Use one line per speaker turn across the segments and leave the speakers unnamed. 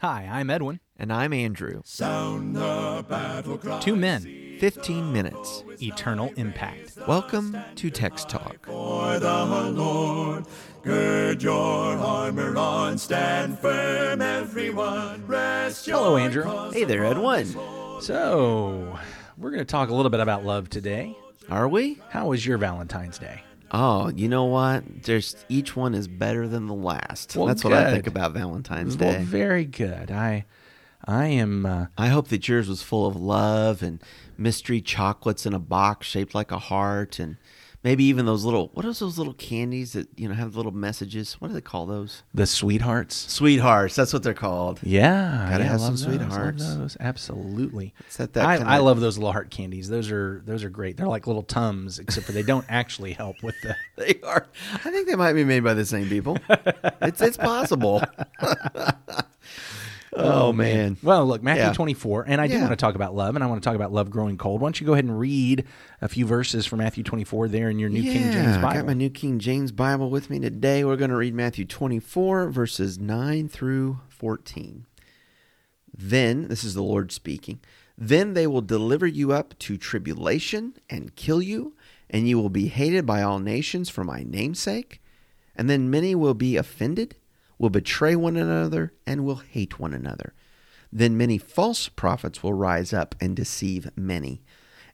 Hi, I'm Edwin.
And I'm Andrew.
Sound the battle cry.
Two men,
15 minutes.
eternal impact.
Welcome to Text Talk.
For the Lord, gird your armor on, stand firm, everyone. Rest your
Hello, Andrew.
Hey there, Edwin.
So, we're going to talk a little bit about love today.
Are we?
How was your Valentine's Day?
Oh, you know what? There's each one is better than the last.
Well,
That's what I think about Valentine's
Well,
Day.
very good. I, I am. Uh,
I hope that yours was full of love and mystery chocolates in a box shaped like a heart and maybe even those little what are those little candies that, you know, have little messages? What do they call those?
the sweethearts.
Sweethearts, that's what they're called.
Yeah,
Gotta
yeah,
have some
those,
sweethearts.
those, absolutely.
That
I, I love those little heart candies. Those are those are great. They're like little tums, except for they don't actually help with the.
They are. I think they might be made by the same people. it's it's possible. oh, oh man.
Well, look, Matthew
Yeah.
24, and I do
Yeah.
want to talk about love, and I want to talk about love growing cold. Why don't you go ahead and read a few verses from Matthew 24 there in your New King James
I
Bible?
got my New King James Bible with me today. We're going to read Matthew 24, verses 9 through 14. Then, this is the Lord speaking, then they will deliver you up to tribulation and kill you, and you will be hated by all nations for my name's sake. And then many will be offended, will betray one another, and will hate one another. Then many false prophets will rise up and deceive many.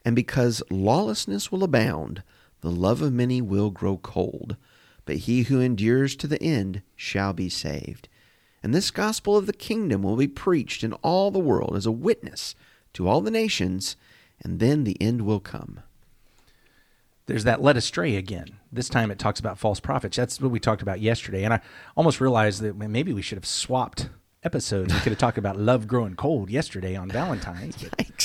And because lawlessness will abound, the love of many will grow cold. But he who endures to the end shall be saved. And this gospel of the kingdom will be preached in all the world as a witness to all the nations, and then the end will come.
There's that led astray again. This time it talks about false prophets. That's what we talked about yesterday. And I almost realized that maybe we should have swapped episodes. We could have talked about love growing cold yesterday on Valentine's. But.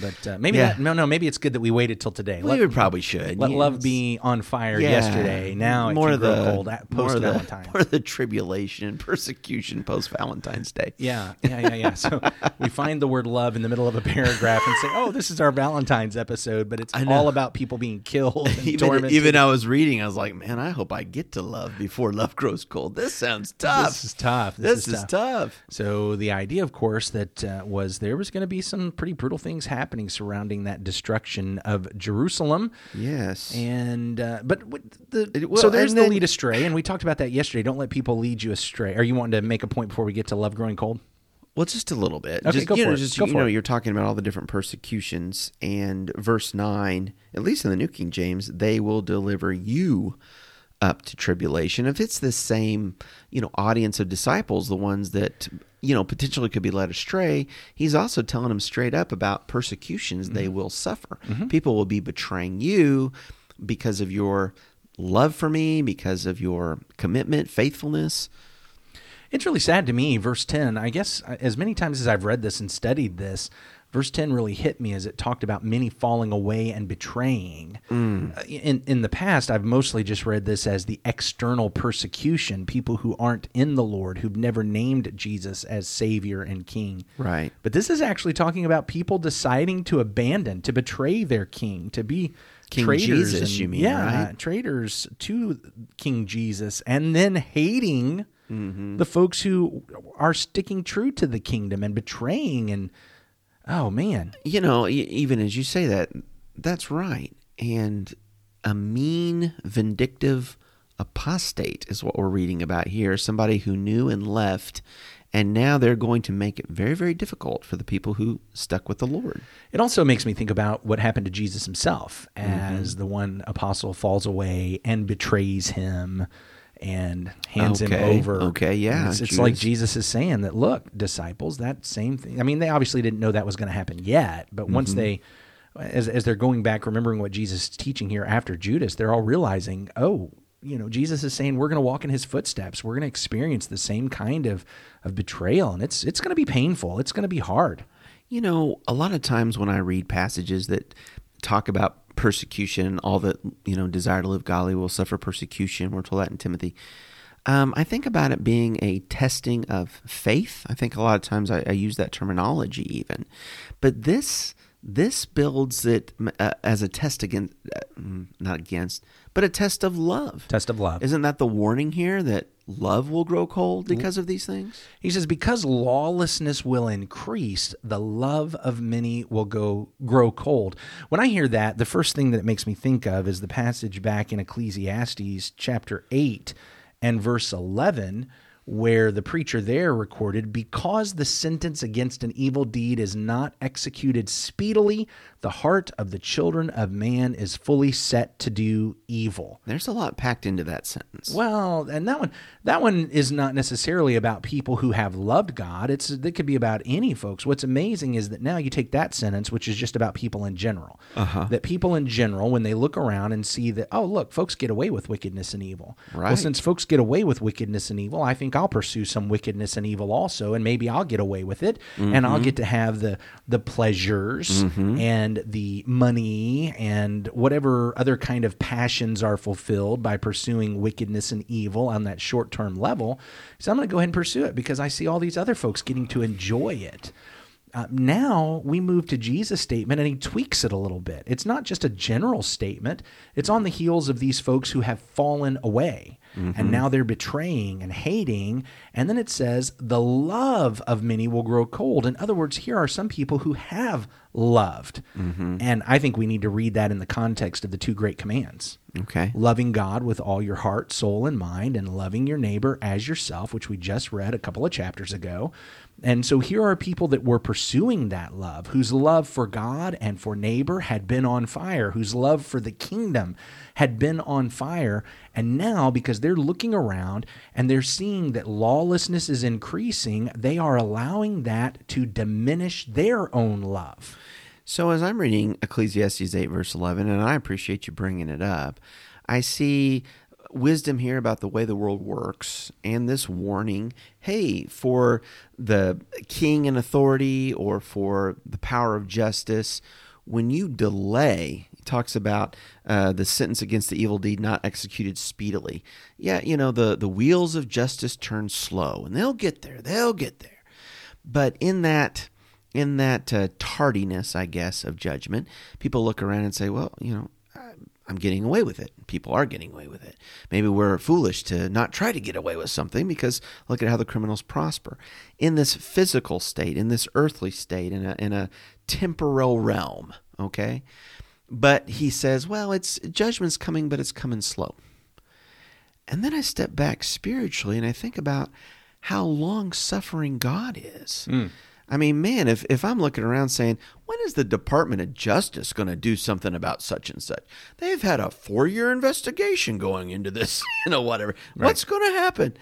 but uh, maybe
Yeah.
that, no, no, maybe it's good that we waited till today.
We would probably should.
Let
Yeah,
love be on fire
Yeah.
yesterday. Now
more of the
cold post
of the-
Valentine's.
More of the tribulation and persecution post Valentine's Day.
Yeah, yeah, yeah, yeah. So we find the word love in the middle of a paragraph and say, "Oh, this is our Valentine's episode," but it's all about people being killed and
Even,
tormented.
even I was reading, I was like, man, I hope I get to love before love grows cold. This sounds tough.
This is tough. This,
This,
is,
is
tough.
tough.
So the idea, of course, that uh, was there was going to be some pretty brutal things happening surrounding that destruction of Jerusalem.
Yes.
And uh, but the
It- well,
so there's the
then-
lead astray, and we talked about that yesterday. Don't let people lead you astray. Are you wanting to make a point before we get to love growing cold?
Well, just a little bit.
Okay,
just,
go
you
for
know,
it.
Just
Go
you
for
know,
it.
you're talking about all the different persecutions, and verse nine, at least in the New King James, they will deliver you up to tribulation. If it's the same, you know, audience of disciples, the ones that you know potentially could be led astray, he's also telling them straight up about persecutions they
Mm-hmm.
will suffer. People will be betraying you because of your love for me, because of your commitment, faithfulness.
It's really sad to me. Verse 10, I guess, uh, as many times as I've read this and studied this, verse 10 really hit me as it talked about many falling away and betraying. Uh, in, in the past, I've mostly just read this as the external persecution, people who aren't in the Lord, who've never named Jesus as Savior and King.
Right.
But this is actually talking about people deciding to abandon, to betray their king, to be
King
traitors.
Jesus,
and-
you mean,
yeah,
right?
traitors to King Jesus, and then hating
Mm-hmm.
the folks who are sticking true to the kingdom and betraying. And oh man,
you know, even as you say that, that's right. And a mean, vindictive apostate is what we're reading about here. Somebody who knew and left, and now they're going to make it very, very difficult for the people who stuck with the Lord.
It also makes me think about what happened to Jesus himself
Mm-hmm.
as the one apostle falls away and betrays him and hands him over.
okay, yeah,
It's, it's like Jesus is saying that, look, disciples, that same thing. I mean, they obviously didn't know that was going to happen yet, but
Mm-hmm.
once they, as, as they're going back, remembering what Jesus is teaching here after Judas, they're all realizing, oh, you know, Jesus is saying we're going to walk in his footsteps. We're going to experience the same kind of, of betrayal, and it's it's going to be painful. It's going to be hard.
You know, a lot of times when I read passages that talk about persecution, all that, you know, desire to live godly will suffer persecution, we're told that in Timothy. Um, I think about it being a testing of faith. I think a lot of times I, I use that terminology even. But this this builds it uh, as a test against, uh, mm, not against, but a test of love.
Test of love.
Isn't that the warning here that love will grow cold because of these things?
He says, because lawlessness will increase, the love of many will go grow cold. When I hear that, the first thing that it makes me think of is the passage back in Ecclesiastes chapter 8 and verse 11 where the preacher there recorded, Because the sentence against an evil deed is not executed speedily, the heart of the children of man is fully set to do evil.
There's a lot packed into that sentence.
Well, and that one that one is not necessarily about people who have loved God. It's it could be about any folks. What's amazing is that now you take that sentence, which is just about people in general.
Uh-huh.
That people in general, when they look around and see that, oh look, folks get away with wickedness and evil. Well, since folks get away with wickedness and evil, I think I'll pursue some wickedness and evil also, and maybe I'll get away with it, and I'll get to have the the pleasures and the money and whatever other kind of passions are fulfilled by pursuing wickedness and evil on that short term level. So I'm going to go ahead and pursue it because I see all these other folks getting to enjoy it. Uh, now we move to Jesus' statement and he tweaks it a little bit. It's not just a general statement, it's on the heels of these folks who have fallen away. And now they're betraying and hating. And then it says, the love of many will grow cold. In other words, here are some people who have loved. And I think we need to read that in the context of the two great commands
Okay.
loving God with all your heart, soul, and mind, and loving your neighbor as yourself, which we just read a couple of chapters ago. And so here are people that were pursuing that love, whose love for God and for neighbor had been on fire, whose love for the kingdom had been on fire. And now, because they're looking around and they're seeing that lawlessness is increasing, they are allowing that to diminish their own love.
So as I'm reading Ecclesiastes 8 verse 11 and I appreciate you bringing it up, I see wisdom here about the way the world works and this warning, hey, for the king and authority or for the power of justice, when you delay, talks about uh, the sentence against the evil deed not executed speedily. Yeah, you know, the, the wheels of justice turn slow and they'll get there. They'll get there. But in that in that uh, tardiness, I guess, of judgment, people look around and say, "Well, you know, I'm getting away with it. People are getting away with it. Maybe we're foolish to not try to get away with something because look at how the criminals prosper in this physical state, in this earthly state, in a in a temporal realm." Okay, but he says, "Well, it's judgment's coming, but it's coming slow." And then I step back spiritually and I think about how long suffering God is. Hmm. I mean, man, if, if I'm looking around saying, when is the Department of Justice going to do something about such and such? They've had a four year investigation going into this, you know, whatever. What's going to happen?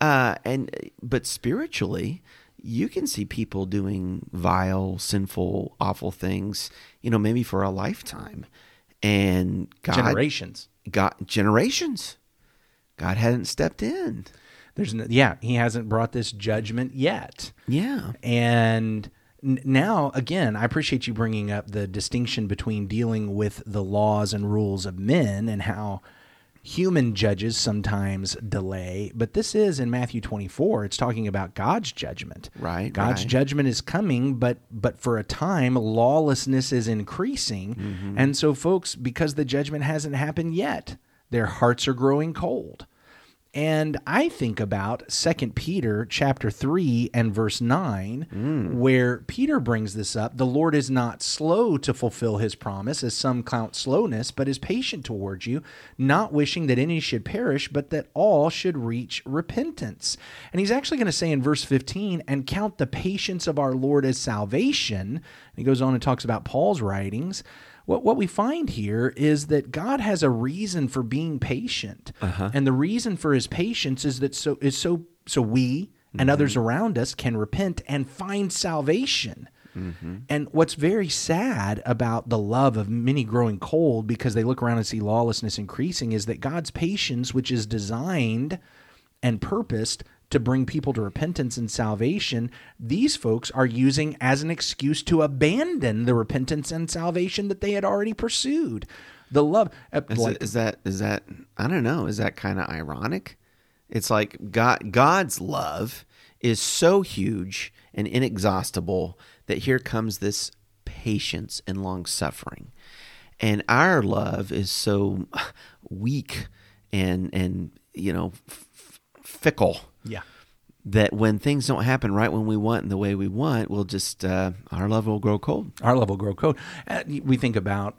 Uh, and but spiritually, you can see people doing vile, sinful, awful things, you know, maybe for a lifetime. And God,
Generations.
God generations. God hadn't stepped in.
There's no, yeah, he hasn't brought this judgment yet.
Yeah.
And now, again, I appreciate you bringing up the distinction between dealing with the laws and rules of men and how human judges sometimes delay. But this is in Matthew 24. It's talking about God's judgment.
Right,
God's
right.
judgment is coming, but but for a time, lawlessness is increasing,
Mm-hmm.
and so folks, because the judgment hasn't happened yet, their hearts are growing cold. And I think about 2 Peter chapter 3 and verse 9 mm. where Peter brings this up, the Lord is not slow to fulfill his promise as some count slowness, but is patient towards you, not wishing that any should perish, but that all should reach repentance. And he's actually going to say in verse 15 and count the patience of our Lord as salvation. And he goes on and talks about Paul's writings what what we find here is that God has a reason for being patient, uh-huh. and the reason for His patience is that so is so so we and mm-hmm. others around us can repent and find salvation. Mm-hmm. And what's very sad about the love of many growing cold because they look around and see lawlessness increasing is that God's patience, which is designed and purposed to bring people to repentance and salvation, these folks are using as an excuse to abandon the repentance and salvation that they had already pursued. The love, uh,
Is,
like-
it, is that is that I don't know, is that kind of ironic? It's like God God's love is so huge and inexhaustible that here comes this patience and long suffering. And our love is so weak and and you know f- fickle
Yeah.
that when things don't happen right when we want and the way we want, we'll just uh, our love will grow cold.
Our love will grow cold. Uh, we think about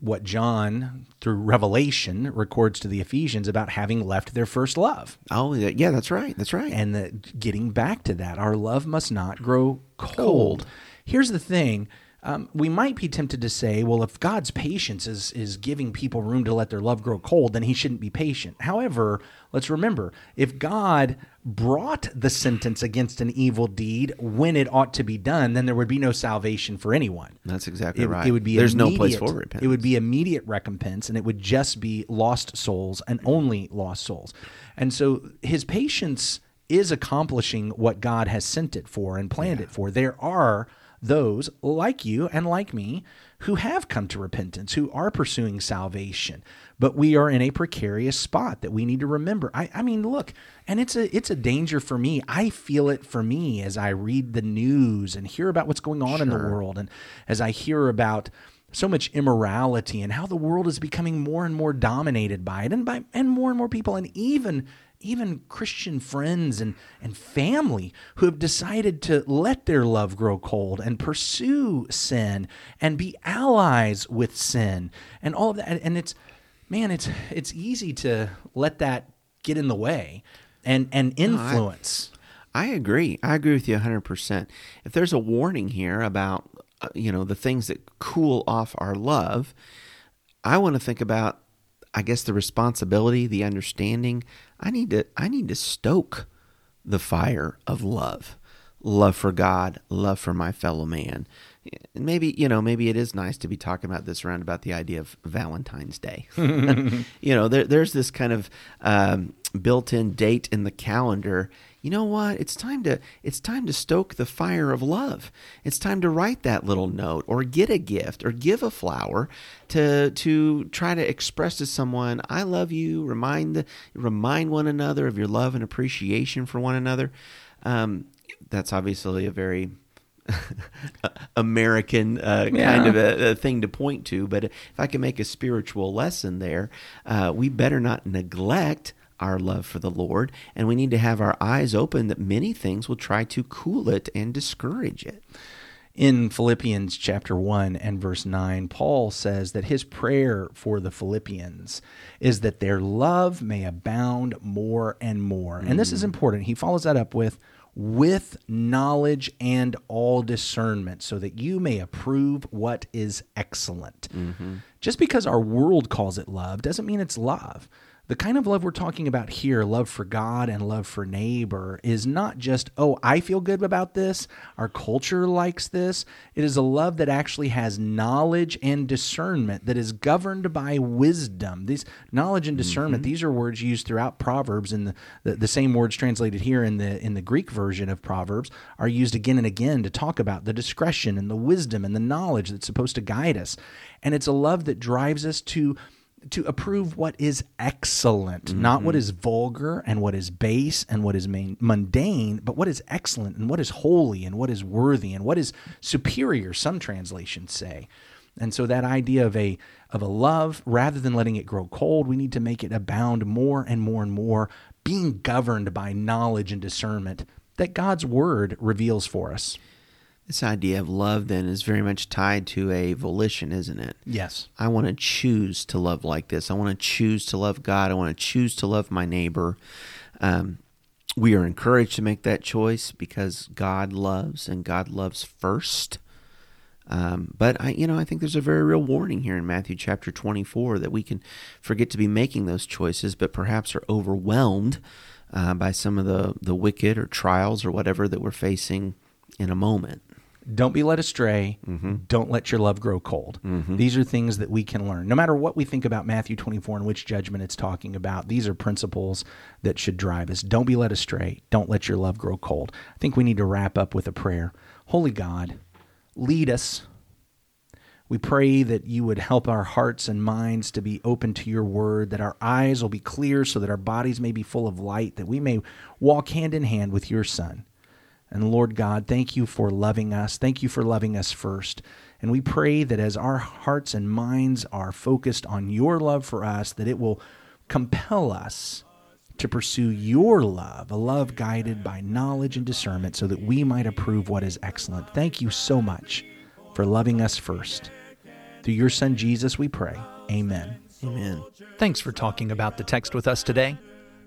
what John, through Revelation, records to the Ephesians about having left their first love.
Oh, yeah, that's right. That's right.
and that getting back to that, our love must not grow cold. Here's the thing. Um, we might be tempted to say, well, if God's patience is, is giving people room to let their love grow cold, then he shouldn't be patient. However, let's remember if God brought the sentence against an evil deed when it ought to be done, then there would be no salvation for anyone.
That's exactly
It,
right.
it would be
There's no place for repentance.
It would be immediate recompense, and it would just be lost souls and only lost souls. And so his patience is accomplishing what God has sent it for and planned it for. There are those like you and like me who have come to repentance, who are pursuing salvation, but we are in a precarious spot that we need to remember. I, I mean, look, and it's a it's a danger for me. I feel it for me as I read the news and hear about what's going on in the world, and as I hear about so much immorality and how the world is becoming more and more dominated by it and by and more and more people and even even Christian friends and, and family who have decided to let their love grow cold and pursue sin and be allies with sin and all of that. And it's, man, it's it's easy to let that get in the way and and influence.
I agree. I agree with you 100%. If there's a warning here about uh, you know the things that cool off our love, I want to think about I guess the responsibility, the understanding. I need to I need to stoke the fire of love. Love for God, love for my fellow man. And maybe, you know, maybe it is nice to be talking about this around about the idea of Valentine's Day. you know, there, there's this kind of um, built-in date in the calendar you know what it's time to it's time to stoke the fire of love it's time to write that little note or get a gift or give a flower to to try to express to someone i love you remind remind one another of your love and appreciation for one another um, that's obviously a very American uh,
Yeah.
kind of a, a thing to point to. But if I can make a spiritual lesson there, uh, we better not neglect our love for the Lord, and we need to have our eyes open that many things will try to cool it and discourage it.
in Philippians chapter 1 and verse 9, Paul says that his prayer for the Philippians is that their love may abound more and more. And this is mm. important. He follows that up with with knowledge and all discernment so that you may approve what is excellent. Mm-hmm. Just because our world calls it love doesn't mean it's love. The kind of love we're talking about here, love for God and love for neighbor, is not just, oh, I feel good about this. Our culture likes this. It is a love that actually has knowledge and discernment that is governed by wisdom. These knowledge and discernment, mm-hmm. these are words used throughout Proverbs, and the, the, the same words translated here in the in the Greek version of Proverbs are used again and again to talk about the discretion and the wisdom and the knowledge that's supposed to guide us. And it's a love that drives us to to approve what is excellent, not what mm-hmm. is vulgar and what is base and what is main, mundane, but what is excellent and what is holy and what is worthy and what is superior. Some translations say, and so that idea of a of a love, rather than letting it grow cold, we need to make it abound more and more and more, being governed by knowledge and discernment that God's word reveals for us.
This idea of love then is very much tied to a volition, isn't it?
Yes.
I want to choose to love like this. I want to choose to love God. I want to choose to love my neighbor. Um, we are encouraged to make that choice because God loves and God loves first. Um, but I, you know, I think there's a very real warning here in Matthew chapter 24 that we can forget to be making those choices, but perhaps are overwhelmed uh, by some of the the wicked or trials or whatever that we're facing in a moment.
Don't be led astray. Mm-hmm. Don't let your love grow cold. Mm-hmm. These are things that we can learn. No matter what we think about Matthew 24 and which judgment it's talking about, these are principles that should drive us. Don't be led astray. Don't let your love grow cold. I think we need to wrap up with a prayer. Holy God, lead us. We pray that you would help our hearts and minds to be open to your word, that our eyes will be clear so that our bodies may be full of light, that we may walk hand in hand with your Son.
And Lord God, thank you for loving us. Thank you for loving us first. And we pray that as our hearts and minds are focused on your love for us, that it will compel us to pursue your love, a love guided by knowledge and discernment, so that we might approve what is excellent. Thank you so much for loving us first. Through your Son Jesus, we pray. Amen.
Amen.
Thanks for talking about the text with us today.